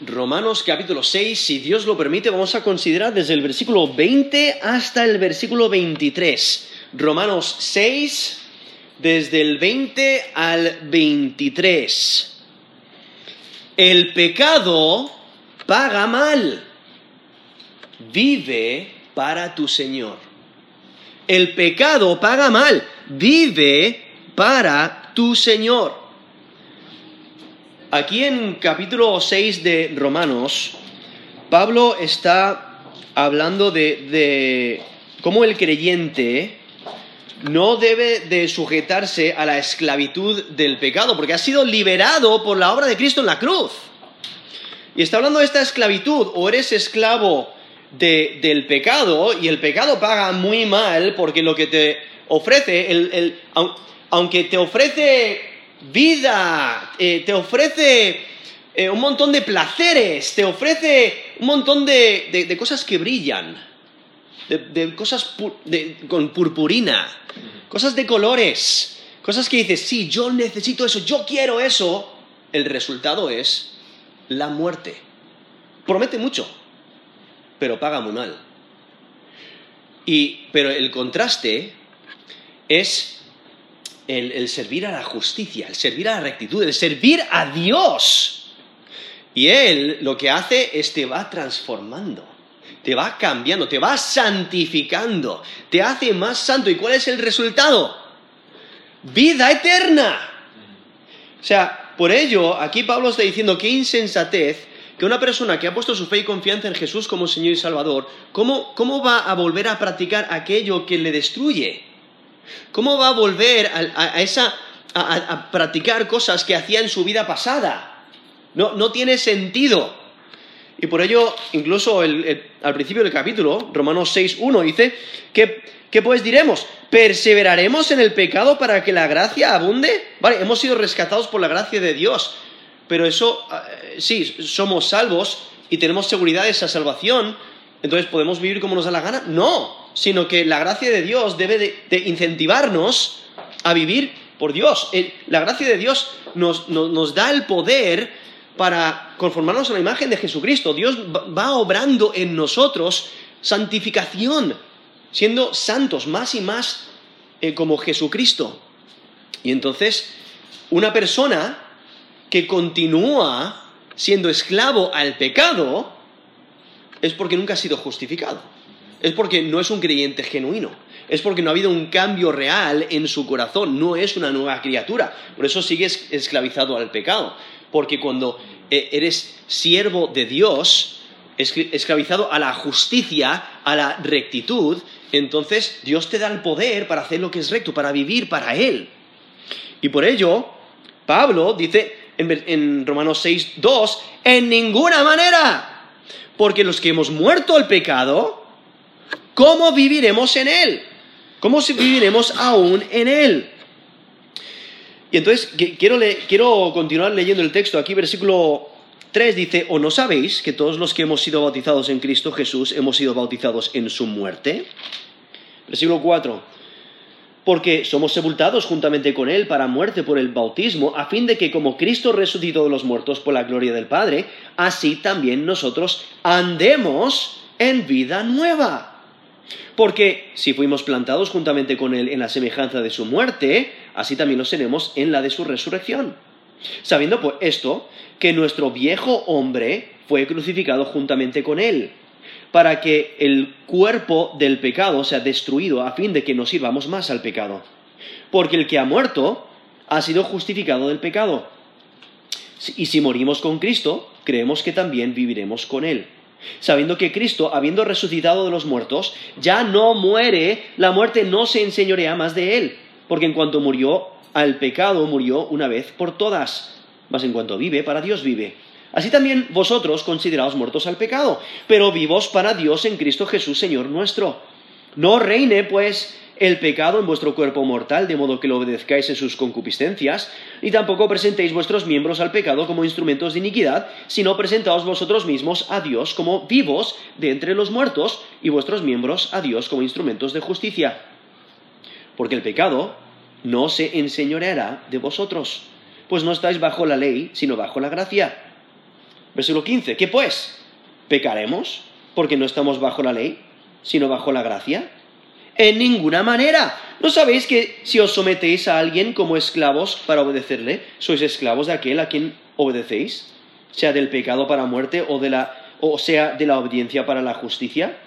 Romanos capítulo 6, si Dios lo permite, vamos a considerar desde el versículo 20 hasta el versículo 23. Romanos 6, desde el 20 al 23. El pecado paga mal. Vive para tu Señor. El pecado paga mal. Vive para tu Señor. Aquí en capítulo 6 de Romanos, Pablo está hablando de, cómo el creyente no debe de sujetarse a la esclavitud del pecado, porque ha sido liberado por la obra de Cristo en la cruz. Y está hablando de esta esclavitud, o eres esclavo del pecado, y el pecado paga muy mal, porque lo que te ofrece, aunque te ofrece vida, eh, te ofrece eh, un montón de placeres, te ofrece un montón de, cosas que brillan, de, cosas con purpurina, cosas de colores, cosas que dices, sí, yo necesito eso, yo quiero eso. El resultado es la muerte. Promete mucho, pero paga muy mal. Y, pero el contraste es el, servir a la justicia, el servir a la rectitud, el servir a Dios. Y Él lo que hace es te va transformando, te va cambiando, te va santificando, te hace más santo. ¿Y cuál es el resultado? Vida eterna. O sea, por ello, aquí Pablo está diciendo que insensatez que una persona que ha puesto su fe y confianza en Jesús como Señor y Salvador, ¿cómo, cómo va a volver a practicar aquello que le destruye? ¿Cómo va a volver a, esa, a, practicar cosas que hacía en su vida pasada? No, tiene sentido. Y por ello, incluso al principio del capítulo, Romanos 6.1 dice, que, ¿qué pues diremos? ¿Perseveraremos en el pecado para que la gracia abunde? Vale, hemos sido rescatados por la gracia de Dios, pero eso, eh, sí, somos salvos y tenemos seguridad de esa salvación, entonces podemos vivir como nos da la gana. No, sino que la gracia de Dios debe de, incentivarnos a vivir por Dios. La gracia de Dios nos, da el poder para conformarnos a la imagen de Jesucristo. Dios va obrando en nosotros santificación, siendo santos más y más eh, como Jesucristo. Y entonces, una persona que continúa siendo esclavo al pecado es porque nunca ha sido justificado es porque no es un creyente genuino. Es porque no ha habido un cambio real en su corazón. No es una nueva criatura. Por eso sigues esclavizado al pecado. Porque cuando eh, eres siervo de Dios, esclavizado a la justicia, a la rectitud, entonces Dios te da el poder para hacer lo que es recto, para vivir para Él. Y por ello, Pablo dice en Romanos 6, 2, en ninguna manera. Porque los que hemos muerto al pecado, ¿Cómo viviremos en Él? ¿Cómo viviremos aún en Él? Y entonces quiero, quiero continuar leyendo el texto. Aquí versículo 3 dice, ¿o no sabéis que todos los que hemos sido bautizados en Cristo Jesús hemos sido bautizados en su muerte? Versículo 4, porque somos sepultados juntamente con Él para muerte por el bautismo, a fin de que como Cristo resucitó de los muertos por la gloria del Padre, así también nosotros andemos en vida nueva. Porque si fuimos plantados juntamente con Él en la semejanza de su muerte, así también lo seremos en la de su resurrección. Sabiendo pues esto, que nuestro viejo hombre fue crucificado juntamente con Él, para que el cuerpo del pecado sea destruido a fin de que no sirvamos más al pecado. Porque el que ha muerto ha sido justificado del pecado. Y si morimos con Cristo, creemos que también viviremos con Él sabiendo que Cristo, habiendo resucitado de los muertos, ya no muere, la muerte no se enseñorea más de él, porque en cuanto murió al pecado, murió una vez por todas, mas en cuanto vive, para Dios vive. Así también vosotros consideraos muertos al pecado, pero vivos para Dios en Cristo Jesús, Señor nuestro. No reine, pues, el pecado en vuestro cuerpo mortal, de modo que lo obedezcáis en sus concupiscencias, ni tampoco presentéis vuestros miembros al pecado como instrumentos de iniquidad, sino presentaos vosotros mismos a Dios como vivos de entre los muertos, y vuestros miembros a Dios como instrumentos de justicia. Porque el pecado no se enseñoreará de vosotros, pues no estáis bajo la ley, sino bajo la gracia Versículo 15, ¿qué pues? ¿Pecaremos porque no estamos bajo la ley, sino bajo la gracia? En ninguna manera. ¿No sabéis que si os sometéis a alguien como esclavos para obedecerle, sois esclavos de aquel a quien obedecéis? Sea del pecado para muerte o, de la, o sea de la obediencia para la justicia.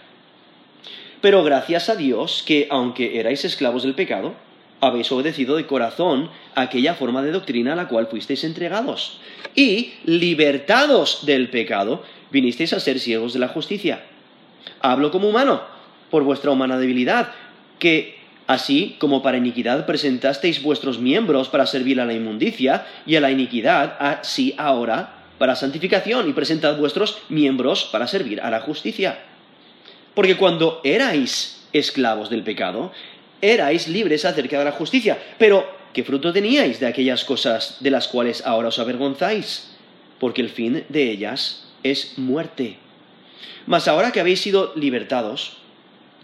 Pero gracias a Dios que, aunque erais esclavos del pecado, habéis obedecido de corazón aquella forma de doctrina a la cual fuisteis entregados. Y, libertados del pecado, vinisteis a ser siervos de la justicia. Hablo como humano, por vuestra humana debilidad, que así como para iniquidad presentasteis vuestros miembros para servir a la inmundicia, y a la iniquidad, así ahora para santificación, y presentad vuestros miembros para servir a la justicia. Porque cuando erais esclavos del pecado, erais libres acerca de la justicia. Pero, ¿qué fruto teníais de aquellas cosas de las cuales ahora os avergonzáis? Porque el fin de ellas es muerte. Mas ahora que habéis sido libertados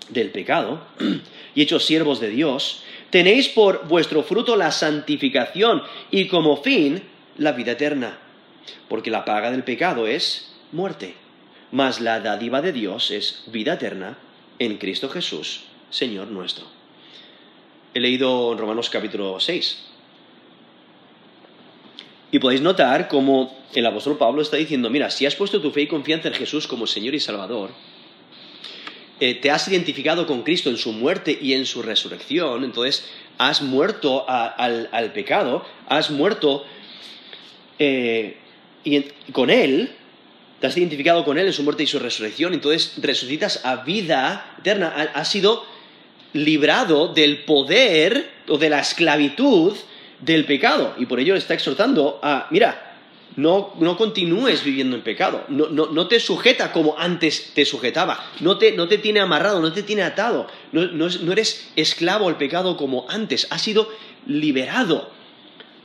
del pecado y hechos siervos de Dios, tenéis por vuestro fruto la santificación y como fin la vida eterna. Porque la paga del pecado es muerte, mas la dádiva de Dios es vida eterna en Cristo Jesús, Señor nuestro. He leído en Romanos capítulo 6. Y podéis notar cómo el apóstol Pablo está diciendo, mira, si has puesto tu fe y confianza en Jesús como Señor y Salvador, eh, te has identificado con Cristo en su muerte y en su resurrección, entonces has muerto al, pecado, has muerto eh, y con Él, te has identificado con Él en su muerte y su resurrección, entonces resucitas a vida eterna, has sido librado del poder o de la esclavitud del pecado. Y por ello le está exhortando a, mira, no, continúes viviendo en pecado, no, te sujeta como antes te sujetaba, no te, tiene amarrado, no te tiene atado, no, eres esclavo al pecado como antes, has sido liberado.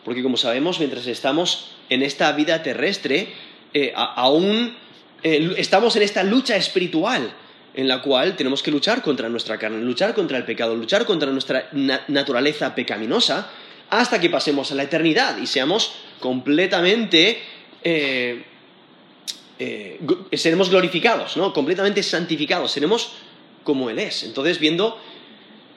Porque como sabemos, mientras estamos en esta vida terrestre, eh, aún eh, estamos en esta lucha espiritual en la cual tenemos que luchar contra nuestra carne, luchar contra el pecado, luchar contra nuestra naturaleza pecaminosa, hasta que pasemos a la eternidad y seamos completamente... Eh, eh, seremos glorificados, ¿no? Completamente santificados, seremos como Él es. Entonces, viendo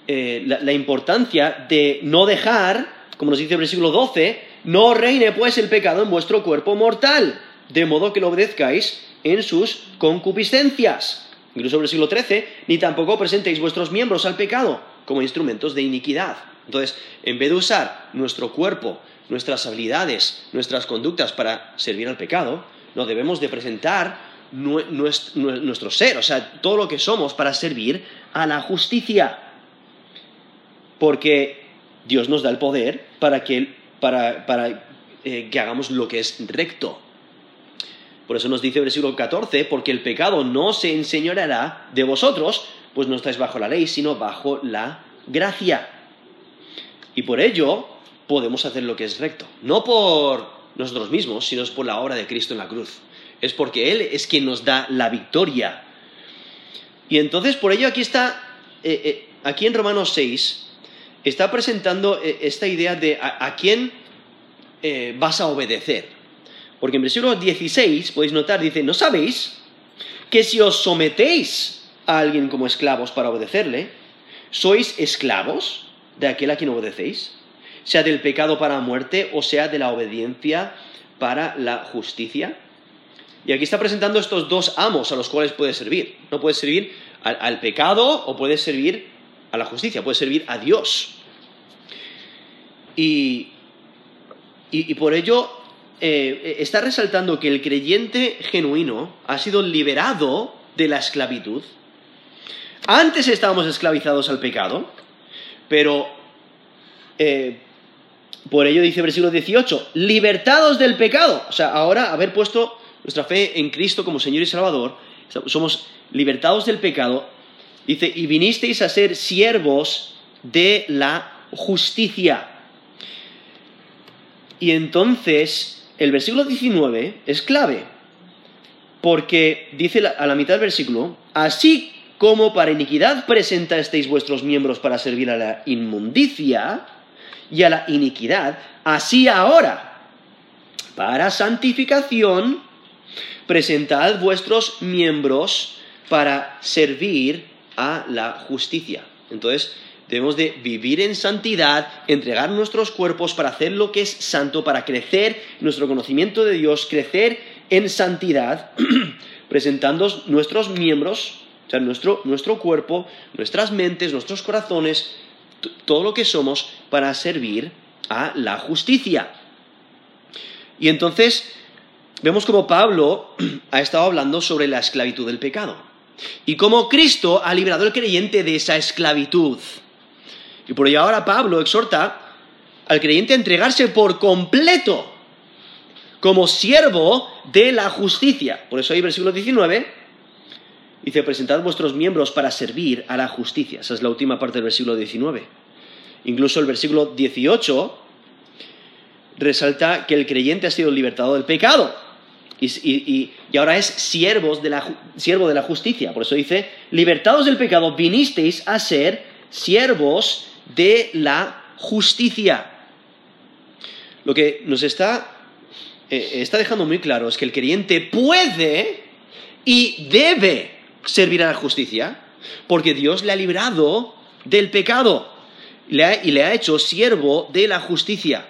eh, la, importancia de no dejar, como nos dice el versículo 12, no reine pues el pecado en vuestro cuerpo mortal, de modo que lo obedezcáis en sus concupiscencias. Incluso el versículo 13, ni tampoco presentéis vuestros miembros al pecado como instrumentos de iniquidad. Entonces, en vez de usar nuestro cuerpo, nuestras habilidades, nuestras conductas para servir al pecado, no debemos de presentar nuestro ser, o sea, todo lo que somos para servir a la justicia. Porque Dios nos da el poder para que, eh, que hagamos lo que es recto. Por eso nos dice el versículo 14, porque el pecado no se enseñoreará de vosotros, pues no estáis bajo la ley, sino bajo la gracia. Y por ello podemos hacer lo que es recto. No por nosotros mismos, sino por la obra de Cristo en la cruz. Es porque Él es quien nos da la victoria. Y entonces por ello aquí está, eh, eh, aquí en Romanos 6, está presentando eh, esta idea de a, quién vas a obedecer. Porque en versículo 16 podéis notar, dice, ¿no sabéis que si os sometéis a alguien como esclavos para obedecerle, sois esclavos? de aquel a quien obedecéis, sea del pecado para muerte o sea de la obediencia para la justicia. Y aquí está presentando estos dos amos a los cuales puedes servir. No puedes servir al, pecado o puedes servir a la justicia, puedes servir a Dios. Y, por ello eh, está resaltando que el creyente genuino ha sido liberado de la esclavitud. Antes estábamos esclavizados al pecado, pero eh, por ello dice versículo 18, libertados del pecado. O sea, ahora haber puesto nuestra fe en Cristo como Señor y Salvador, somos libertados del pecado. Dice, y vinisteis a ser siervos de la justicia. Y entonces, el versículo 19 es clave, porque dice a la mitad del versículo, así como para iniquidad presentasteis vuestros miembros para servir a la inmundicia y a la iniquidad, así ahora, para santificación, presentad vuestros miembros para servir a la justicia. Entonces, debemos de vivir en santidad, entregar nuestros cuerpos para hacer lo que es santo, para crecer nuestro conocimiento de Dios, crecer en santidad, presentando nuestros miembros, o sea, nuestro, nuestro cuerpo, nuestras mentes, nuestros corazones, todo lo que somos para servir a la justicia. Y entonces vemos como Pablo ha estado hablando sobre la esclavitud del pecado y cómo Cristo ha liberado al creyente de esa esclavitud. Y por ello ahora Pablo exhorta al creyente a entregarse por completo como siervo de la justicia. Por eso ahí versículo 19 dice, presentad vuestros miembros para servir a la justicia. Esa es la última parte del versículo 19. Incluso el versículo 18 resalta que el creyente ha sido libertado del pecado y, ahora es siervo de la justicia. Por eso dice, libertados del pecado, vinisteis a ser siervos de la justicia. Lo que nos está, eh, está dejando muy claro es que el creyente puede y debe servir a la justicia, porque Dios le ha librado del pecado y le ha hecho siervo de la justicia.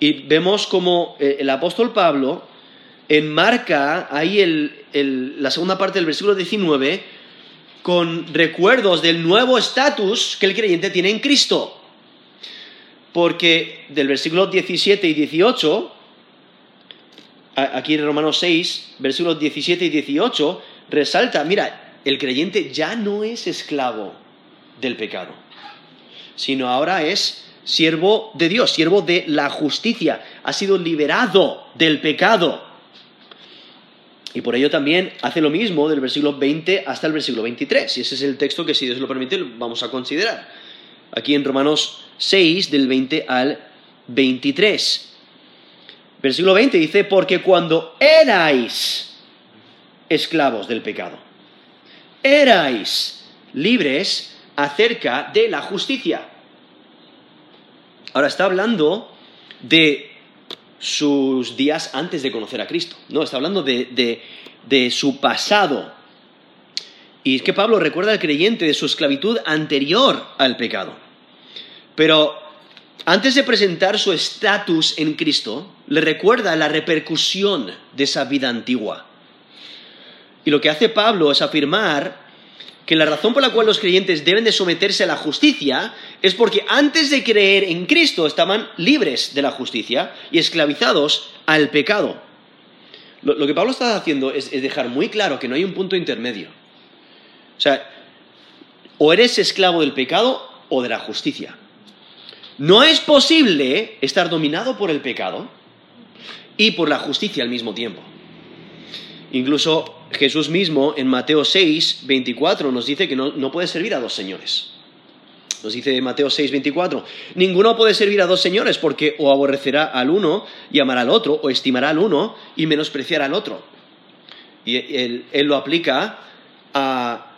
Y vemos como eh, el apóstol Pablo enmarca ahí la segunda parte del versículo 19 con recuerdos del nuevo estatus que el creyente tiene en Cristo. Porque del versículo 17 y 18, aquí en Romanos 6, versículos 17 y 18, resalta, mira, el creyente ya no es esclavo del pecado, sino ahora es siervo de Dios, siervo de la justicia, ha sido liberado del pecado. Y por ello también hace lo mismo del versículo 20 hasta el versículo 23. Y ese es el texto que, si Dios lo permite, vamos a considerar. Aquí en Romanos 6, del 20 al 23. Versículo 20 dice, porque cuando erais esclavos del pecado, erais libres acerca de la justicia. Ahora está hablando de sus días antes de conocer a Cristo. No, está hablando de, su pasado. Y es que Pablo recuerda al creyente de su esclavitud anterior al pecado. Pero antes de presentar su estatus en Cristo, le recuerda la repercusión de esa vida antigua. Y lo que hace Pablo es afirmar que la razón por la cual los creyentes deben de someterse a la justicia es porque antes de creer en Cristo estaban libres de la justicia y esclavizados al pecado. Lo, que Pablo está haciendo es, es, dejar muy claro que no hay un punto intermedio. O sea, o eres esclavo del pecado o de la justicia. No es posible estar dominado por el pecado y por la justicia al mismo tiempo. Incluso Jesús mismo en Mateo 6, 24 nos dice que no, puede servir a dos señores. Nos dice Mateo 6, 24, ninguno puede servir a dos señores porque o aborrecerá al uno y amará al otro, o estimará al uno y menospreciará al otro. Y él, lo aplica a,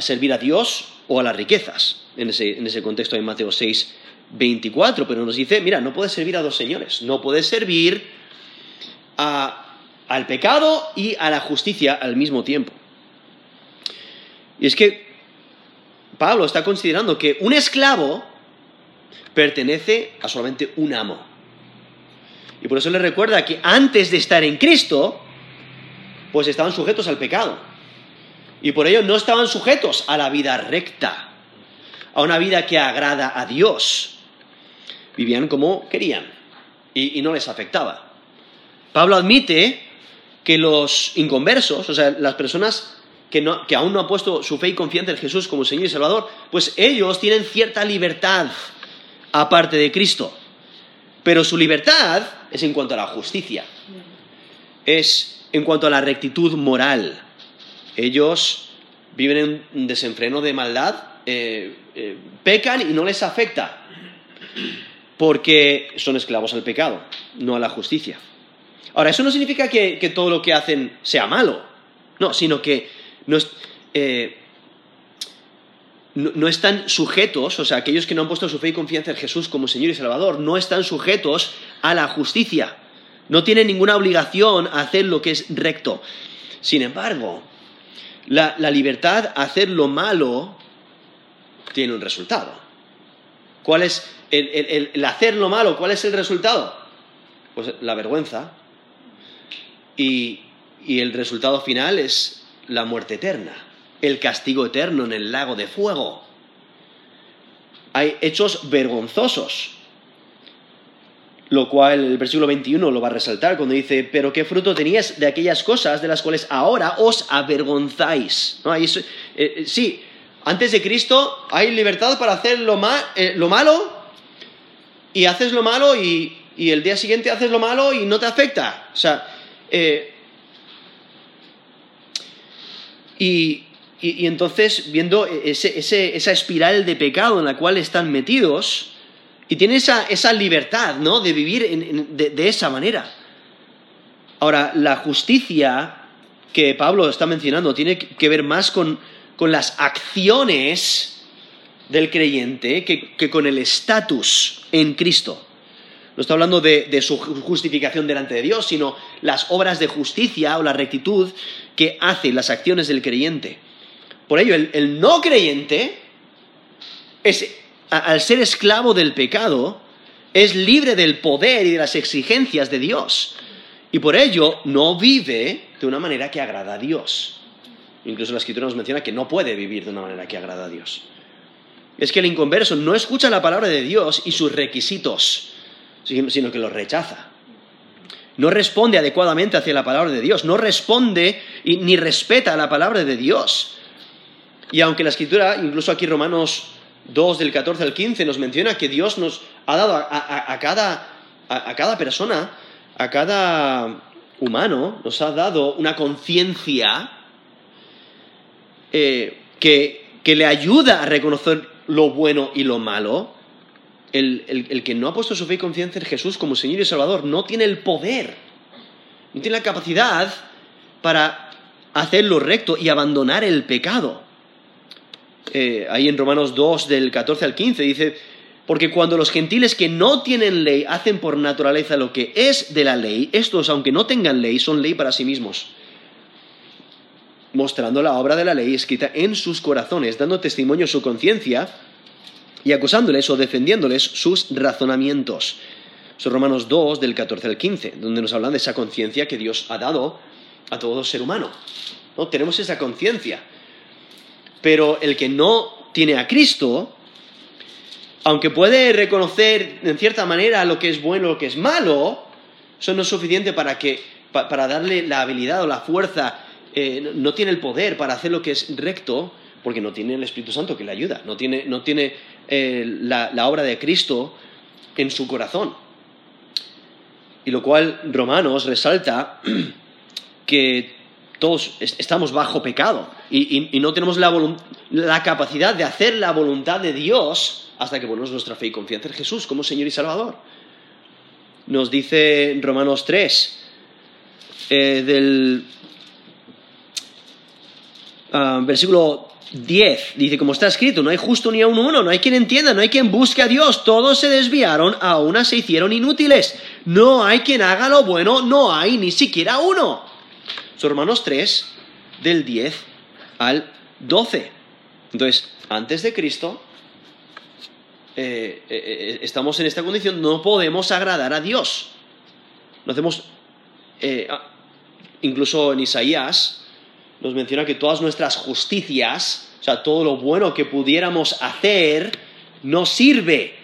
servir a Dios o a las riquezas, en ese, en ese contexto de Mateo 6, 24, pero nos dice, mira, no puedes servir a dos señores, no puedes servir a al pecado y a la justicia al mismo tiempo. Y es que Pablo está considerando que un esclavo pertenece a solamente un amo. Y por eso le recuerda que antes de estar en Cristo, pues estaban sujetos al pecado. Y por ello no estaban sujetos a la vida recta, a una vida que agrada a Dios. Vivían como querían y, no les afectaba. Pablo admite que los inconversos, o sea, las personas que, aún no han puesto su fe y confianza en Jesús como Señor y Salvador, pues ellos tienen cierta libertad aparte de Cristo. Pero su libertad es en cuanto a la justicia, es en cuanto a la rectitud moral. Ellos viven en un desenfreno de maldad, eh, eh, pecan y no les afecta, porque son esclavos al pecado, no a la justicia. Ahora, eso no significa que, todo lo que hacen sea malo, no, sino que eh, no, están sujetos, o sea, aquellos que no han puesto su fe y confianza en Jesús como Señor y Salvador, no están sujetos a la justicia. no tiene ninguna obligación a hacer lo que es recto. Sin embargo, la, libertad a hacer lo malo tiene un resultado. ¿Cuál es el, hacer lo malo? ¿Cuál es el resultado? Pues la vergüenza. Y, y el resultado final es la muerte eterna, el castigo eterno en el lago de fuego. Hay hechos vergonzosos lo cual el versículo 21 lo va a resaltar cuando dice, pero qué fruto tenías de aquellas cosas de las cuales ahora os avergonzáis. ¿No? Eh, eh, sí, antes de Cristo hay libertad para hacer lo, eh, malo y haces lo malo y, el día siguiente haces lo malo y no te afecta. O sea, y, entonces viendo esa espiral de pecado en la cual están metidos, y tiene esa, libertad, ¿no? De vivir de, esa manera. Ahora, la justicia que Pablo está mencionando tiene que ver más con, las acciones del creyente que, con el estatus en Cristo. No está hablando de, su justificación delante de Dios, sino las obras de justicia o la rectitud que hace las acciones del creyente. Por ello, el no creyente es al ser esclavo del pecado, es libre del poder y de las exigencias de Dios. Y por ello no vive de una manera que agrada a Dios. Incluso la escritura nos menciona que no puede vivir de una manera que agrada a Dios. Es que el inconverso no escucha la palabra de Dios y sus requisitos, sino que los rechaza. No responde adecuadamente hacia la palabra de Dios, no responde ni respeta la palabra de Dios. Y aunque la escritura, incluso aquí Romanos 2 del 14 al 15 nos menciona que Dios nos ha dado a, cada, persona, a cada humano, nos ha dado una conciencia eh, que, le ayuda a reconocer lo bueno y lo malo. El, el, que no ha puesto su fe y confianza en Jesús como Señor y Salvador no tiene el poder, no tiene la capacidad para hacer lo recto y abandonar el pecado. Eh, ahí en Romanos 2 del 14 al 15 dice, porque cuando los gentiles que no tienen ley hacen por naturaleza lo que es de la ley, estos, aunque no tengan ley, son ley para sí mismos, mostrando la obra de la ley escrita en sus corazones, dando testimonio a su conciencia y acusándoles o defendiéndoles sus razonamientos. Son Romanos 2 del 14 al 15, donde nos hablan de esa conciencia que Dios ha dado a todo ser humano. ¿no? Tenemos esa conciencia. Pero el que no tiene a Cristo, aunque puede reconocer en cierta manera lo que es bueno y lo que es malo, eso no es suficiente para, darle la habilidad o la fuerza, eh, no tiene el poder para hacer lo que es recto, porque no tiene el Espíritu Santo que le ayuda, no tiene, eh, la obra de Cristo en su corazón. Y lo cual Romanos resalta que todos estamos bajo pecado y, no tenemos la, capacidad de hacer la voluntad de Dios hasta que ponemos nuestra fe y confianza en Jesús como Señor y Salvador. Nos dice Romanos 3, eh, del ah, versículo 10, dice, como está escrito, no hay justo ni a uno, no hay quien entienda, no hay quien busque a Dios, todos se desviaron, a una se hicieron inútiles, no hay quien haga lo bueno, no hay ni siquiera uno. Romanos 3, del 10 al 12. Entonces, antes de Cristo, eh, eh, eh, estamos en esta condición, no podemos agradar a Dios. No hacemos, incluso en Isaías, nos menciona que todas nuestras justicias, o sea, todo lo bueno que pudiéramos hacer, no sirve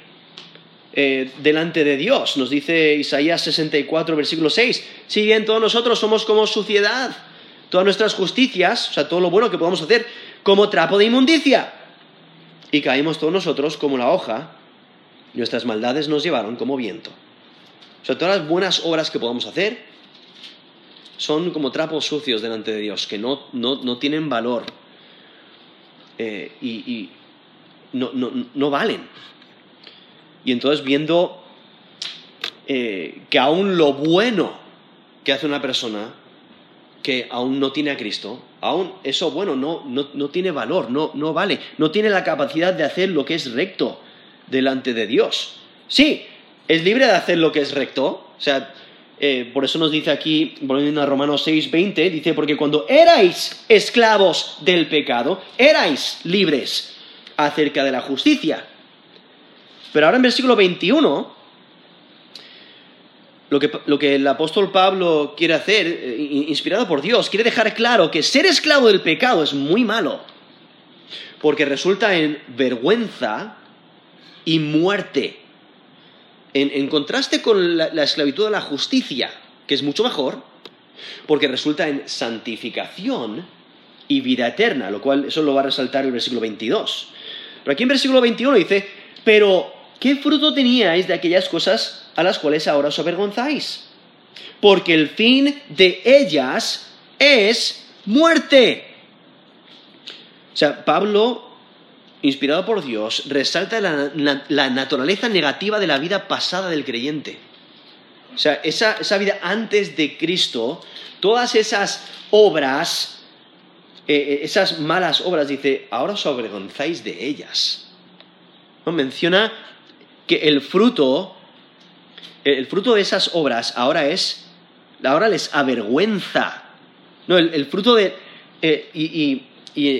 delante de Dios. Nos dice Isaías 64, versículo 6. Si bien todos nosotros somos como suciedad, todas nuestras justicias, o sea, todo lo bueno que podamos hacer, como trapo de inmundicia. Y caímos todos nosotros como la hoja, nuestras maldades nos llevaron como viento. O sea, todas las buenas obras que podamos hacer son como trapos sucios delante de Dios, que no, tienen valor eh, y, no valen. Y entonces viendo eh, que aún lo bueno que hace una persona que aún no tiene a Cristo, aún eso bueno no, no, tiene valor, no, no vale, no tiene la capacidad de hacer lo que es recto delante de Dios. Sí, es libre de hacer lo que es recto, o sea, eh, por eso nos dice aquí, volviendo a Romanos 6, 20, dice, porque cuando erais esclavos del pecado, erais libres acerca de la justicia. Pero ahora en versículo 21, lo que, lo que el apóstol Pablo quiere hacer, eh, inspirado por Dios, quiere dejar claro que ser esclavo del pecado es muy malo, porque resulta en vergüenza y muerte en, contraste con la, esclavitud de la justicia, que es mucho mejor, porque resulta en santificación y vida eterna, lo cual eso lo va a resaltar el versículo 22. Pero aquí en versículo 21 dice, pero ¿qué fruto teníais de aquellas cosas a las cuales ahora os avergonzáis? Porque el fin de ellas es muerte. O sea, Pablo inspirado por Dios, resalta la, naturaleza negativa de la vida pasada del creyente. O sea, esa, vida antes de Cristo, todas esas obras, eh, eh, esas malas obras, dice, ahora os avergonzáis de ellas. ¿No? Menciona que el fruto, el fruto de esas obras ahora es, ahora les avergüenza. No, el, fruto de, eh, y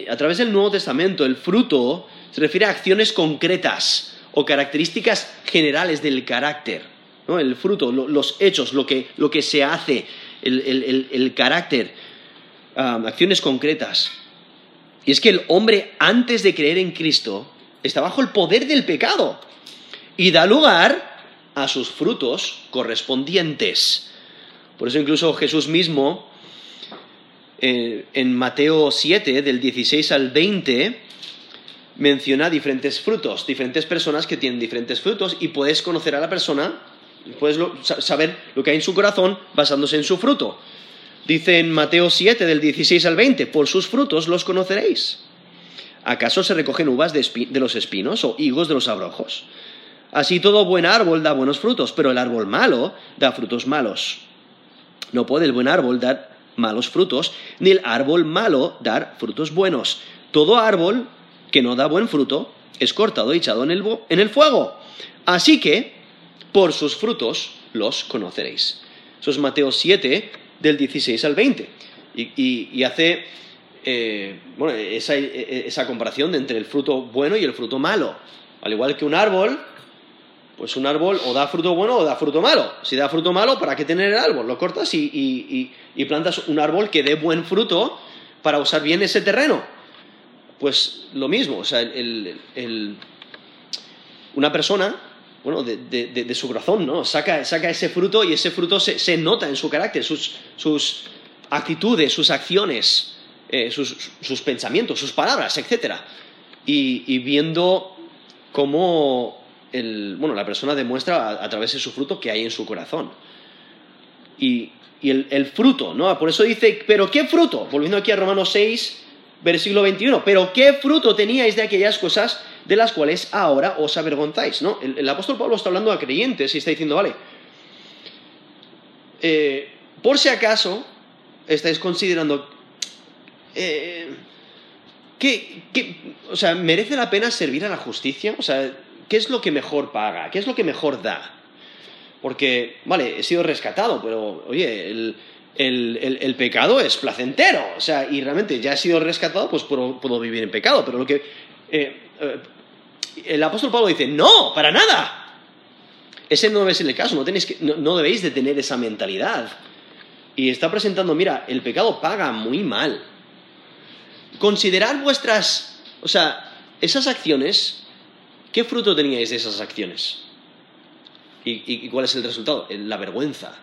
a través del Nuevo Testamento el fruto se refiere a acciones concretas o características generales del carácter. ¿no? El fruto, los hechos, lo que, se hace, el, carácter, acciones concretas. Y es que el hombre antes de creer en Cristo está bajo el poder del pecado y da lugar a sus frutos correspondientes. Por eso incluso Jesús mismo en Mateo 7, del 16 al 20, menciona diferentes frutos, diferentes personas que tienen diferentes frutos y puedes conocer a la persona, puedes saber lo que hay en su corazón basándose en su fruto. Dice en Mateo 7, del 16 al 20, por sus frutos los conoceréis. ¿Acaso se recogen uvas de, de los espinos o higos de los abrojos? Así todo buen árbol da buenos frutos, pero el árbol malo da frutos malos. No puede el buen árbol dar malos frutos, ni el árbol malo dar frutos buenos. Todo árbol que no da buen fruto es cortado y echado en el, fuego. Así que, por sus frutos los conoceréis. Eso es Mateo 7, del 16 al 20. Y, hace eh, esa, esa comparación entre el fruto bueno y el fruto malo. Al igual que un árbol pues un árbol o da fruto bueno o da fruto malo. Si da fruto malo, ¿para qué tener el árbol? Lo cortas y, plantas un árbol que dé buen fruto para usar bien ese terreno. Pues lo mismo, o sea, una persona, bueno, de, su corazón, ¿no? Saca, ese fruto y ese fruto se, nota en su carácter, sus, actitudes, sus acciones, eh, sus, pensamientos, sus palabras, etc. y viendo cómo bueno, la persona demuestra a, través de su fruto que hay en su corazón. Y, el, fruto, ¿no? Por eso dice, pero ¿qué fruto? Volviendo aquí a Romanos 6, versículo 21, pero ¿qué fruto teníais de aquellas cosas de las cuales ahora os avergonzáis? ¿no? El, apóstol Pablo está hablando a creyentes y está diciendo, vale, eh, por si acaso estáis considerando... Eh, o sea, ¿merece la pena servir a la justicia? O sea, ¿qué es lo que mejor paga? ¿Qué es lo que mejor da? Porque, vale, he sido rescatado, pero, oye, el, pecado es placentero. O sea, y realmente ya he sido rescatado, pues puedo, vivir en pecado. Pero lo que. Eh, eh, el apóstol Pablo dice: ¡No! ¡Para nada! Ese no debe ser el caso, no, tenéis que, no debéis de tener esa mentalidad. Y está presentando: mira, el pecado paga muy mal. Considerad vuestras. O sea, esas acciones ¿Qué fruto teníais de esas acciones? ¿Y, cuál es el resultado? La vergüenza.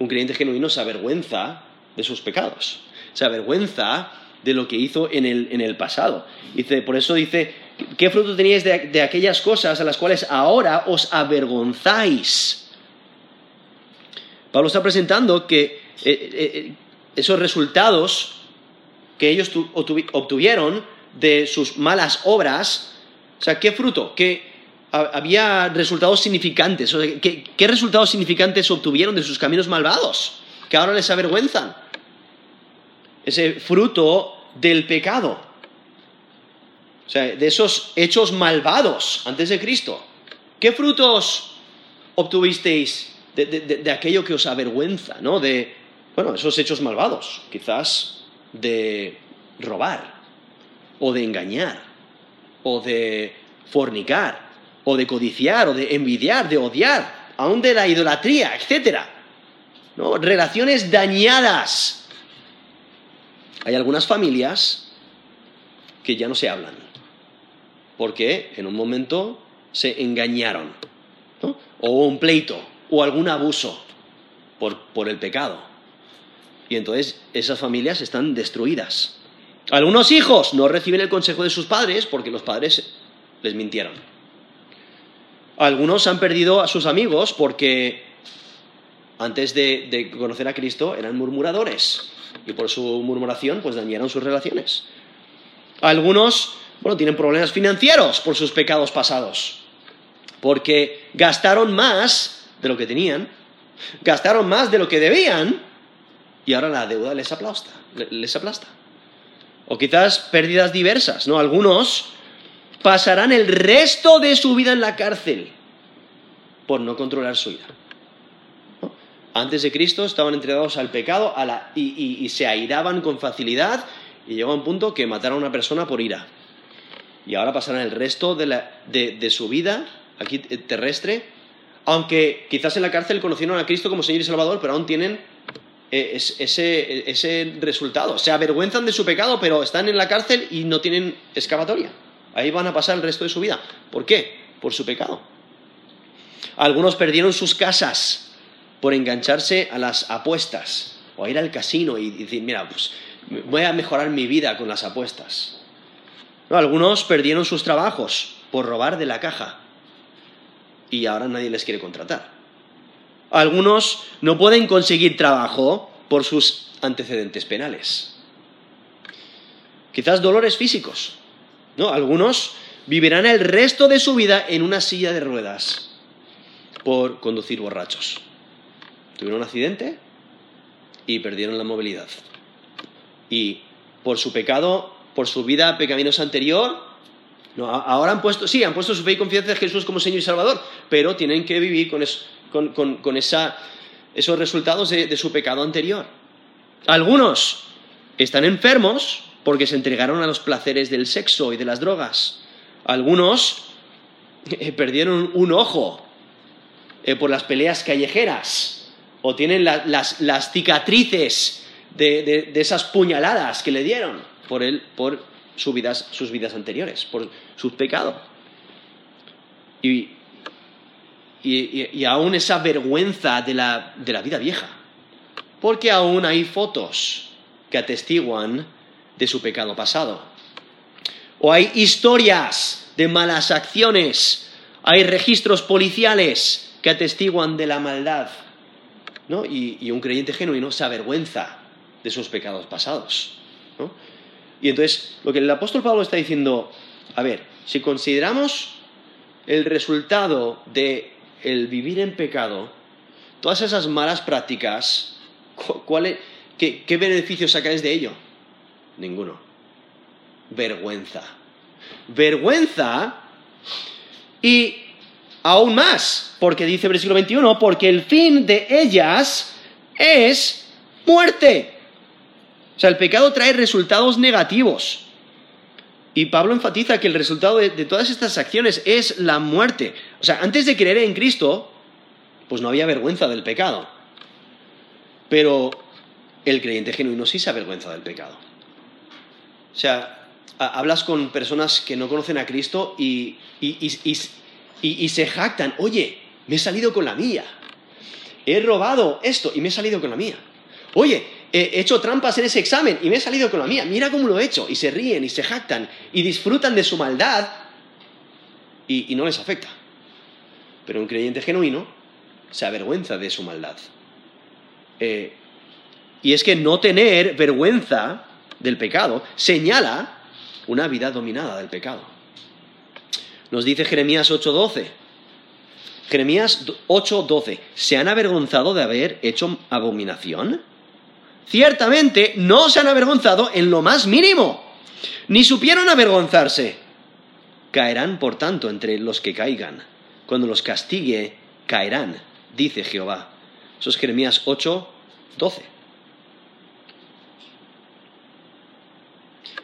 Un creyente genuino se avergüenza de sus pecados, se avergüenza de lo que hizo en el, pasado. Dice, por eso dice, ¿qué fruto teníais de, aquellas cosas a las cuales ahora os avergonzáis? Pablo está presentando que eh, eh, eh, esos resultados que ellos obtuvieron de sus malas obras o sea, ¿qué fruto? ¿Qué, había resultados significantes. ¿qué, resultados significantes obtuvieron de sus caminos malvados? Que ahora les avergüenzan. Ese fruto del pecado. O sea, de esos hechos malvados antes de Cristo. ¿Qué frutos obtuvisteis de, de, aquello que os avergüenza, ¿no? De, bueno, esos hechos malvados, quizás de robar, o de engañar, o de fornicar, o de codiciar, o de envidiar, de odiar, aún de la idolatría, etc. ¿No? Relaciones dañadas. Hay algunas familias que ya no se hablan, porque en un momento se engañaron, ¿no? o un pleito, o algún abuso por, por el pecado. Y entonces esas familias están destruidas. Algunos hijos no reciben el consejo de sus padres porque los padres les mintieron. Algunos han perdido a sus amigos porque antes de, conocer a Cristo eran murmuradores y por su murmuración pues dañaron sus relaciones. Algunos, bueno, tienen problemas financieros por sus pecados pasados, porque gastaron más de lo que tenían, gastaron más de lo que debían y ahora la deuda les aplasta, les aplasta. O quizás pérdidas diversas, ¿no? Algunos pasarán el resto de su vida en la cárcel por no controlar su ira. Antes de Cristo estaban entregados al pecado y, se airaban con facilidad y llegó a un punto que mataron a una persona por ira. Y ahora pasarán el resto de, su vida aquí eh, terrestre, aunque quizás en la cárcel conocieron a Cristo como Señor y Salvador, pero aún tienen ese, ese resultado. Se avergüenzan de su pecado, pero están en la cárcel y no tienen excavatoria. Ahí van a pasar el resto de su vida. ¿Por qué? Por su pecado. Algunos perdieron sus casas por engancharse a las apuestas o a ir al casino y decir, mira, pues voy a mejorar mi vida con las apuestas. algunos perdieron sus trabajos por robar de la caja y ahora nadie les quiere contratar. Algunos no pueden conseguir trabajo por sus antecedentes penales. Quizás dolores físicos. ¿no? Algunos vivirán el resto de su vida en una silla de ruedas por conducir borrachos. Tuvieron un accidente y perdieron la movilidad. Y por su pecado, por su vida pecaminosa anterior, no, ahora han puesto, sí, han puesto su fe y confianza en Jesús como Señor y Salvador, pero tienen que vivir con, esos resultados de su pecado anterior. Algunos están enfermos porque se entregaron a los placeres del sexo y de las drogas. Algunos eh, perdieron un ojo eh, por las peleas callejeras o tienen las, cicatrices de, esas puñaladas que le dieron por, por sus vidas anteriores, por su pecado. Y, y, aún esa vergüenza de la vida vieja, porque aún hay fotos que atestiguan de su pecado pasado. O hay historias de malas acciones, hay registros policiales que atestiguan de la maldad. ¿no? Y, un creyente genuino se avergüenza de sus pecados pasados. Y entonces, lo que el apóstol Pablo está diciendo, a ver, si consideramos el resultado de el vivir en pecado, todas esas malas prácticas, qué, ¿qué beneficios sacáis de ello? Ninguno. Vergüenza. Vergüenza y aún más, porque dice versículo 21, porque el fin de ellas es muerte. O sea, el pecado trae resultados negativos. Y Pablo enfatiza que el resultado de, todas estas acciones es la muerte. O sea, antes de creer en Cristo, pues no había vergüenza del pecado. Pero el creyente genuino sí se avergüenza del pecado. O sea, hablas con personas que no conocen a Cristo y, se jactan, oye, me he salido con la mía. He robado esto y me he salido con la mía. Oye, he hecho trampas en ese examen y me he salido con la mía. Mira cómo lo he hecho. Y se ríen y se jactan y disfrutan de su maldad y, no les afecta. Pero un creyente genuino se avergüenza de su maldad. Eh, y es que no tener vergüenza del pecado señala una vida dominada del pecado. Nos dice Jeremías 8:12. Jeremías 8:12. ¿Se han avergonzado de haber hecho abominación? Ciertamente no se han avergonzado en lo más mínimo, ni supieron avergonzarse. Caerán, por tanto, entre los que caigan. Cuando los castigue, caerán dice Jehová. Eso es Jeremías 8, 12.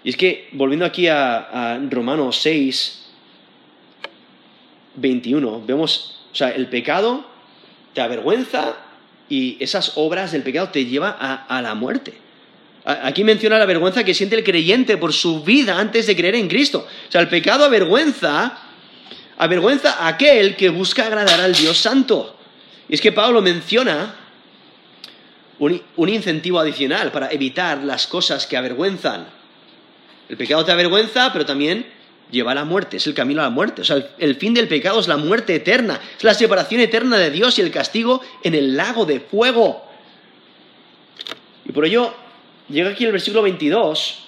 Y es que, volviendo aquí a, a Romanos 6, 21, vemos, o sea, el pecado te avergüenza y esas obras del pecado te llevan a, la muerte. Aquí menciona la vergüenza que siente el creyente por su vida antes de creer en Cristo. O sea, el pecado avergüenza, avergüenza a aquel que busca agradar al Dios Santo. Y es que Pablo menciona un, un incentivo adicional para evitar las cosas que avergüenzan. El pecado te avergüenza, pero también lleva a la muerte, es el camino a la muerte. O sea, el, fin del pecado es la muerte eterna, es la separación eterna de Dios y el castigo en el lago de fuego. Y por ello llega aquí el versículo 22,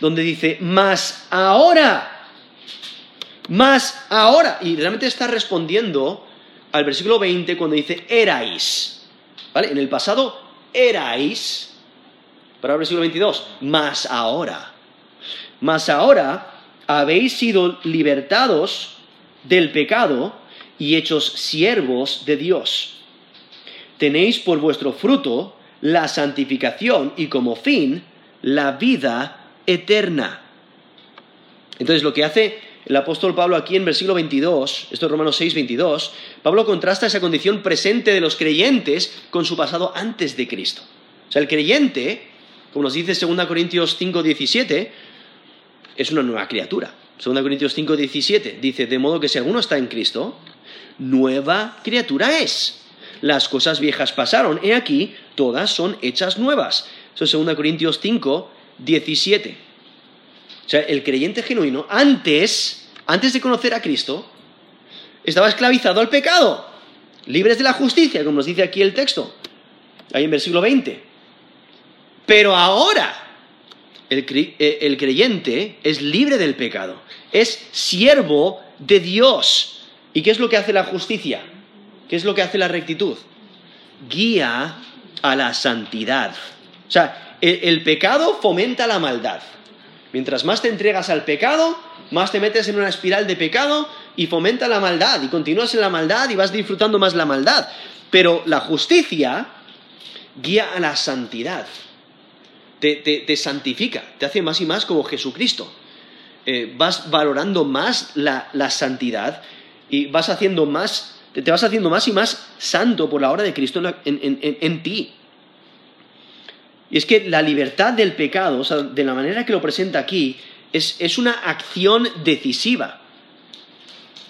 donde dice, más ahora, más ahora. Y realmente está respondiendo al versículo 20 cuando dice, erais. ¿Vale? En el pasado, erais. Para el versículo 22, más ahora. Mas ahora habéis sido libertados del pecado y hechos siervos de Dios. Tenéis por vuestro fruto la santificación y como fin la vida eterna. Entonces lo que hace el apóstol Pablo aquí en versículo 22, esto es Romanos 6, 22, Pablo contrasta esa condición presente de los creyentes con su pasado antes de Cristo. O sea, el creyente, como nos dice 2 Corintios 5, 17, es una nueva criatura. 2 Corintios 5, 17 dice, de modo que si alguno está en Cristo, nueva criatura es. Las cosas viejas pasaron, he aquí, todas son hechas nuevas. Eso es 2 Corintios 5, 17. O sea, el creyente genuino, antes, antes de conocer a Cristo, estaba esclavizado al pecado, libres de la justicia, como nos dice aquí el texto, ahí en versículo 20. Pero ahora, eh, el, creyente es libre del pecado, es siervo de Dios. ¿Y qué es lo que hace la justicia? ¿Qué es lo que hace la rectitud? Guía a la santidad. O sea, el, pecado fomenta la maldad. Mientras más te entregas al pecado, más te metes en una espiral de pecado y fomenta la maldad y continúas en la maldad y vas disfrutando más la maldad. Pero la justicia guía a la santidad te, santifica, te hace más y más como Jesucristo. Eh, vas valorando más la, santidad y vas haciendo más, te, vas haciendo más y más santo por la obra de Cristo en, ti. Y es que la libertad del pecado, de la manera que lo presenta aquí, es, una acción decisiva.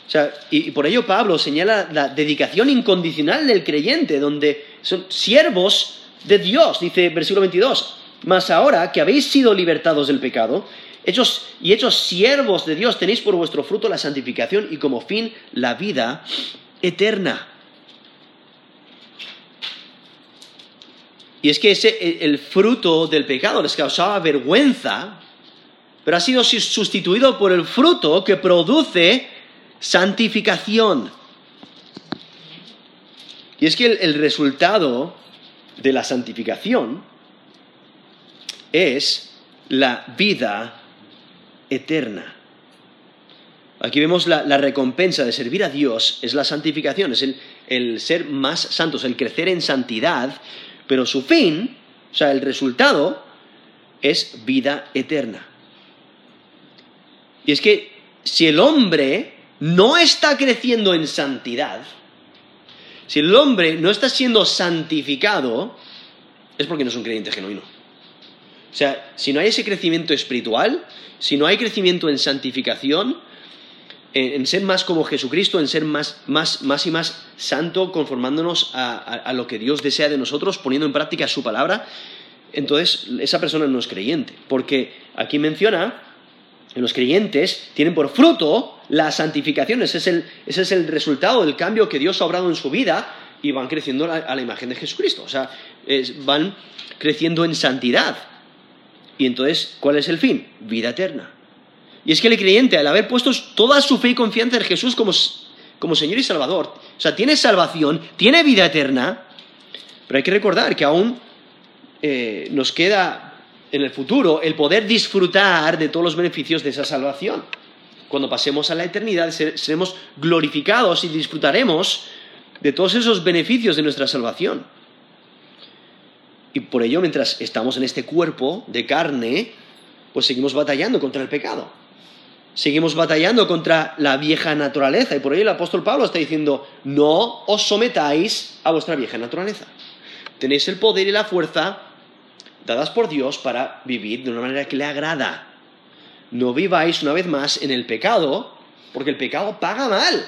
O sea, y, y, por ello Pablo señala la dedicación incondicional del creyente, donde son siervos de Dios, dice versículo 22. Mas ahora que habéis sido libertados del pecado, hechos y hechos siervos de Dios, tenéis por vuestro fruto la santificación y como fin la vida eterna. Y es que ese, el fruto del pecado les causaba vergüenza, pero ha sido sustituido por el fruto que produce santificación. Y es que el resultado de la santificación es la vida eterna. Aquí vemos la, recompensa de servir a Dios, es la santificación, es el, ser más santos, el crecer en santidad, pero su fin, o sea, el resultado, es vida eterna. Y es que si el hombre no está creciendo en santidad, si el hombre no está siendo santificado, es porque no es un creyente genuino. O sea, si no hay ese crecimiento espiritual, si no hay crecimiento en santificación, en, ser más como Jesucristo, en ser más, y más santo, conformándonos a, lo que Dios desea de nosotros, poniendo en práctica su palabra, entonces esa persona no es creyente. Porque aquí menciona, que los creyentes tienen por fruto la santificación, ese es el, ese es el resultado del cambio que Dios ha obrado en su vida y van creciendo a, la imagen de Jesucristo. O sea, van creciendo en santidad. Y entonces, ¿cuál es el fin? Vida eterna. Y es que el creyente, al haber puesto toda su fe y confianza en Jesús como, Señor y Salvador, o sea, tiene salvación, tiene vida eterna, pero hay que recordar que aún eh, nos queda en el futuro el poder disfrutar de todos los beneficios de esa salvación. Cuando pasemos a la eternidad seremos glorificados y disfrutaremos de todos esos beneficios de nuestra salvación. Y por ello, mientras estamos en este cuerpo de carne, pues seguimos batallando contra el pecado. Seguimos batallando contra la vieja naturaleza. Y por ello el apóstol Pablo está diciendo, no os sometáis a vuestra vieja naturaleza. Tenéis el poder y la fuerza dadas por Dios para vivir de una manera que le agrada. No viváis una vez más en el pecado, porque el pecado paga mal.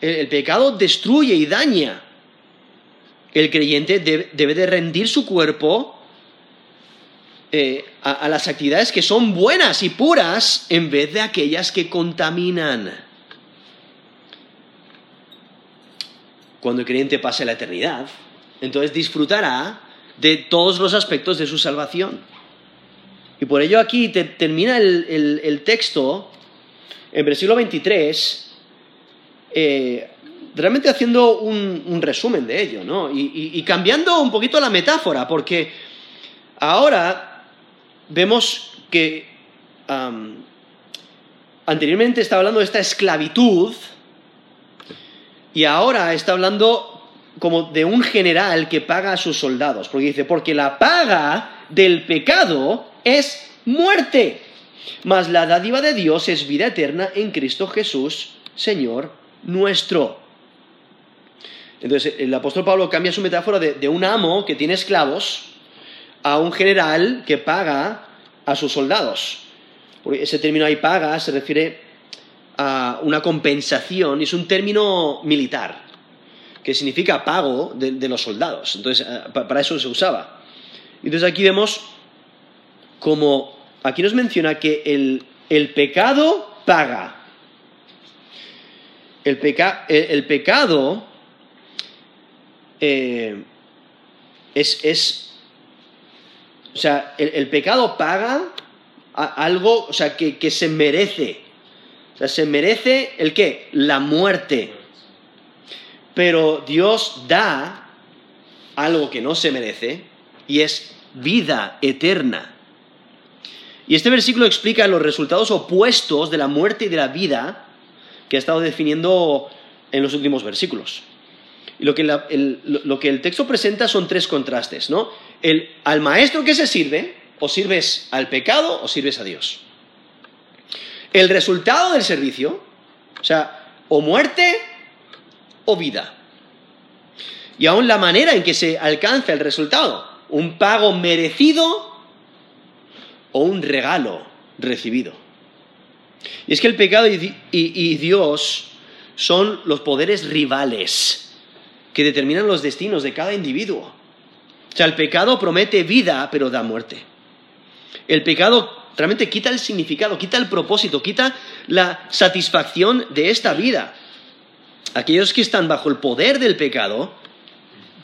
El, pecado destruye y daña. El creyente debe, de rendir su cuerpo eh, a, las actividades que son buenas y puras en vez de aquellas que contaminan. Cuando el creyente pase la eternidad, entonces disfrutará de todos los aspectos de su salvación. Y por ello aquí termina el, texto en versículo 23, eh, realmente haciendo un, resumen de ello, ¿no? Y, cambiando un poquito la metáfora, porque ahora vemos que anteriormente estaba hablando de esta esclavitud y ahora está hablando como de un general que paga a sus soldados, porque dice, porque la paga del pecado es muerte, mas la dádiva de Dios es vida eterna en Cristo Jesús, Señor nuestro. Entonces el apóstol Pablo cambia su metáfora de, un amo que tiene esclavos a un general que paga a sus soldados. Ese término ahí paga se refiere a una compensación es un término militar que significa pago de, los soldados. Entonces, eh, para eso se usaba. Entonces aquí vemos como, aquí nos menciona que el, pecado paga. El, pecado eh, es, o sea, el, pecado paga algo, o sea, que, que se merece. O sea, se merece el qué? La muerte pero Dios da algo que no se merece y es vida eterna. Y este versículo explica los resultados opuestos de la muerte y de la vida que ha estado definiendo en los últimos versículos. Lo que, el, texto presenta son tres contrastes, ¿no? Al maestro que se sirve, o sirves al pecado o sirves a Dios. El resultado del servicio, o sea, o muerte o vida. Y aún la manera en que se alcanza el resultado, un pago merecido o un regalo recibido. Y es que el pecado y, Dios son los poderes rivales que determinan los destinos de cada individuo. O sea, el pecado promete vida, pero da muerte. El pecado realmente quita el significado, quita el propósito, quita la satisfacción de esta vida aquellos que están bajo el poder del pecado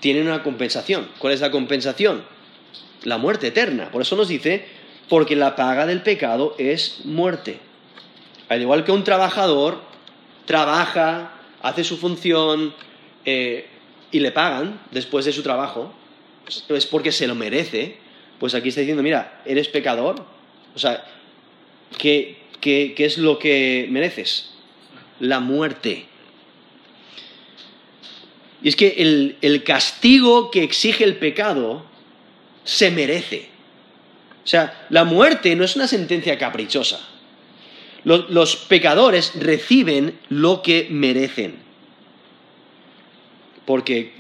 tienen una compensación. ¿Cuál es la compensación? La muerte eterna. Por eso nos dice, porque la paga del pecado es muerte. Al igual que un trabajador trabaja, hace su función eh, y le pagan después de su trabajo, es porque se lo merece, pues aquí está diciendo, mira, eres pecador, o sea, ¿qué, qué es lo que mereces? La muerte. Y es que el, castigo que exige el pecado se merece. O sea, la muerte no es una sentencia caprichosa. Los, pecadores reciben lo que merecen. Porque,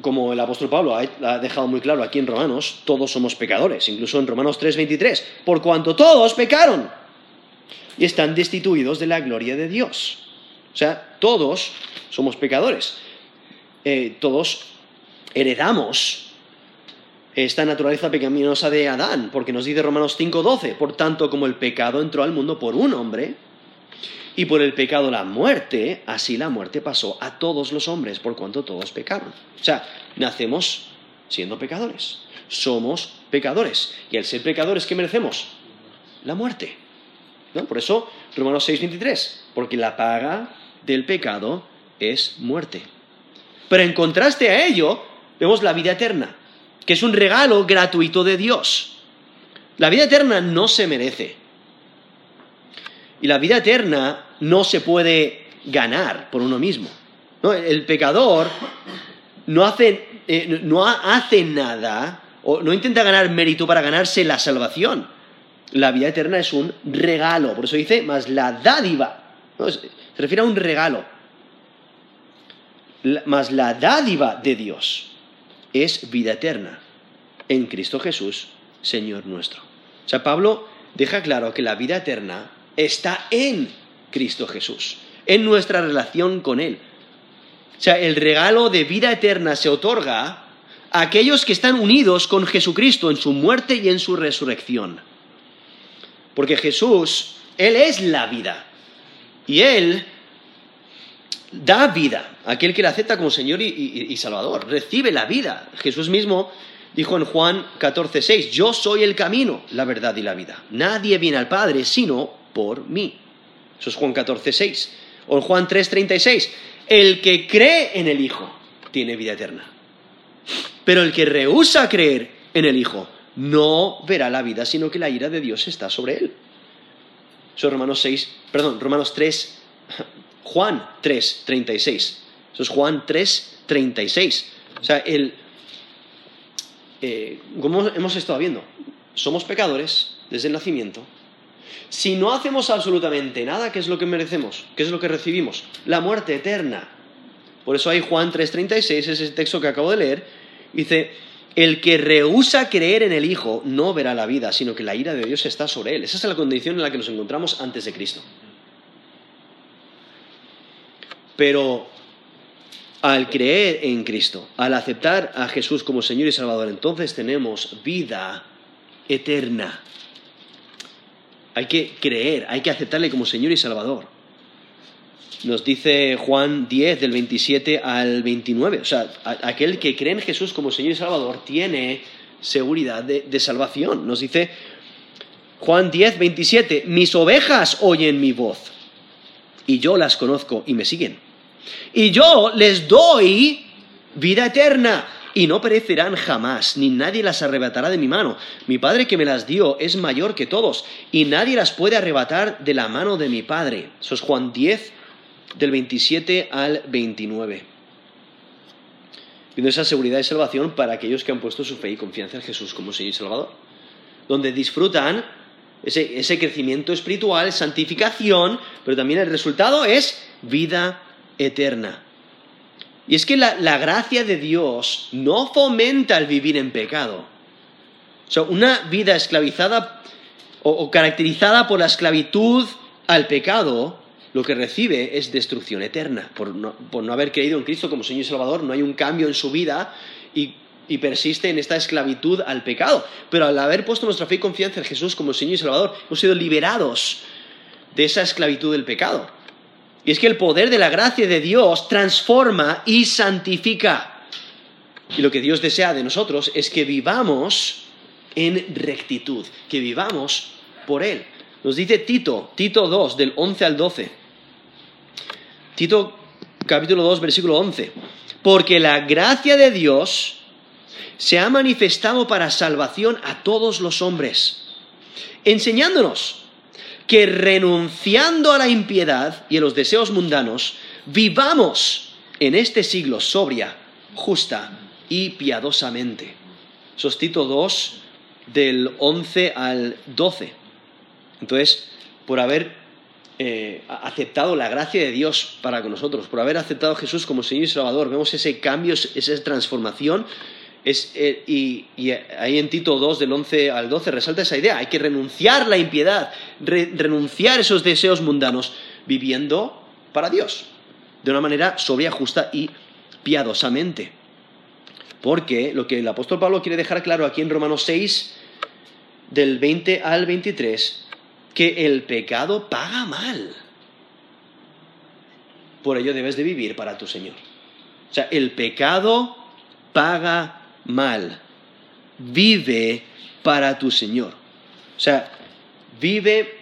como el apóstol Pablo ha, dejado muy claro aquí en Romanos, todos somos pecadores. Incluso en Romanos 3:23. Por cuanto todos pecaron y están destituidos de la gloria de Dios. O sea, todos somos pecadores. Eh, todos heredamos esta naturaleza pecaminosa de Adán, porque nos dice Romanos 5:12, por tanto como el pecado entró al mundo por un hombre, y por el pecado la muerte, así la muerte pasó a todos los hombres, por cuanto todos pecaron. O sea, nacemos siendo pecadores, somos pecadores, y al ser pecadores, ¿qué merecemos? La muerte. ¿No? Por eso, Romanos 6:23, porque la paga del pecado es muerte. Pero en contraste a ello, vemos la vida eterna, que es un regalo gratuito de Dios. La vida eterna no se merece. Y la vida eterna no se puede ganar por uno mismo. El pecador no hace, eh, no hace nada o no intenta ganar mérito para ganarse la salvación. La vida eterna es un regalo, por eso dice, más la dádiva. Se refiere a un regalo. Más la dádiva de Dios es vida eterna en Cristo Jesús, Señor nuestro. O sea, Pablo deja claro que la vida eterna está en Cristo Jesús, en nuestra relación con Él. O sea, el regalo de vida eterna se otorga a aquellos que están unidos con Jesucristo en su muerte y en su resurrección. Porque Jesús, Él es la vida. Y Él da vida a aquel que le acepta como Señor y, Salvador. Recibe la vida. Jesús mismo dijo en Juan 14:6, yo soy el camino, la verdad y la vida. Nadie viene al Padre sino por mí. Eso es Juan 14:6. O en Juan 3:36, el que cree en el Hijo tiene vida eterna. Pero el que rehúsa creer en el Hijo no verá la vida, sino que la ira de Dios está sobre él. Eso es Romanos 6, perdón, Romanos 3, Juan 3, 36. Eso es Juan 3, 36. O sea, el, eh, como hemos estado viendo, somos pecadores desde el nacimiento. Si no hacemos absolutamente nada, ¿qué es lo que merecemos? ¿Qué es lo que recibimos? La muerte eterna. Por eso hay Juan 3:36, ese texto que acabo de leer, dice, el que rehúsa creer en el Hijo no verá la vida, sino que la ira de Dios está sobre él. Esa es la condición en la que nos encontramos antes de Cristo. Pero al creer en Cristo, al aceptar a Jesús como Señor y Salvador, entonces tenemos vida eterna. Hay que creer, hay que aceptarle como Señor y Salvador. Nos dice Juan 10 del 27 al 29. O sea, aquel que cree en Jesús como Señor y Salvador tiene seguridad de, de salvación. Nos dice Juan 10, 27, mis ovejas oyen mi voz y yo las conozco y me siguen. Y yo les doy vida eterna y no perecerán jamás, ni nadie las arrebatará de mi mano. Mi Padre que me las dio es mayor que todos, y nadie las puede arrebatar de la mano de mi Padre. Eso es Juan 10, del 27 al 29. Viendo esa seguridad de salvación para aquellos que han puesto su fe y confianza en Jesús como Señor y Salvador. Donde disfrutan ese crecimiento espiritual, santificación, pero también el resultado es vida eterna. Y es que la, gracia de Dios no fomenta el vivir en pecado. O sea, una vida esclavizada o, caracterizada por la esclavitud al pecado, lo que recibe es destrucción eterna. Por no, haber creído en Cristo como Señor y Salvador, no hay un cambio en su vida y, y, persiste en esta esclavitud al pecado. Pero al haber puesto nuestra fe y confianza en Jesús como Señor y Salvador, hemos sido liberados de esa esclavitud del pecado. Y es que el poder de la gracia de Dios transforma y santifica. Y lo que Dios desea de nosotros es que vivamos en rectitud, que vivamos por Él. Nos dice Tito, Tito 2, del 11 al 12. Tito capítulo 2, versículo 11. Porque la gracia de Dios se ha manifestado para salvación a todos los hombres, enseñándonos que renunciando a la impiedad y a los deseos mundanos, vivamos en este siglo sobria, justa y piadosamente. Eso Tito 2, del 11 al 12. Entonces, por haber eh, aceptado la gracia de Dios para con nosotros, por haber aceptado a Jesús como Señor y Salvador, vemos ese cambio, esa transformación eh, y, ahí en Tito 2, del 11 al 12, resalta esa idea. Hay que renunciar la impiedad, renunciar a esos deseos mundanos, viviendo para Dios, de una manera sobria, justa y piadosamente. Porque lo que el apóstol Pablo quiere dejar claro aquí en Romanos 6, del 20 al 23, que el pecado paga mal. Por ello debes de vivir para tu Señor. O sea, el pecado paga mal. Vive para tu Señor. O sea, vive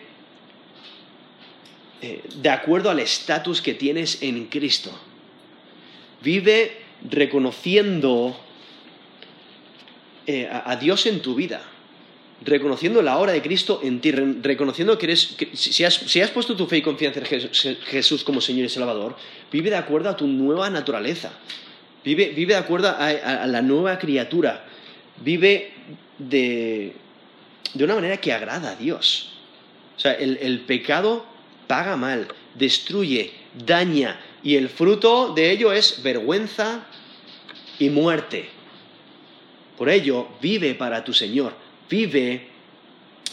eh, de acuerdo al estatus que tienes en Cristo. Vive reconociendo eh, a, Dios en tu vida. reconociendo la obra de Cristo en ti, re- reconociendo que eres, si, has, puesto tu fe y confianza en Jes- Jesús como Señor y Salvador, vive de acuerdo a tu nueva naturaleza, vive, de acuerdo a, la nueva criatura, vive de, de una manera que agrada a Dios. O sea, el pecado paga mal, destruye, daña, y el fruto de ello es vergüenza y muerte. Por ello, vive para tu Señor, vive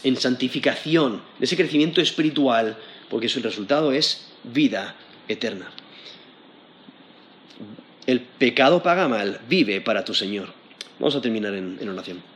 en santificación, en ese crecimiento espiritual, porque su resultado es vida eterna. El pecado paga mal, vive para tu Señor. Vamos a terminar en, en oración.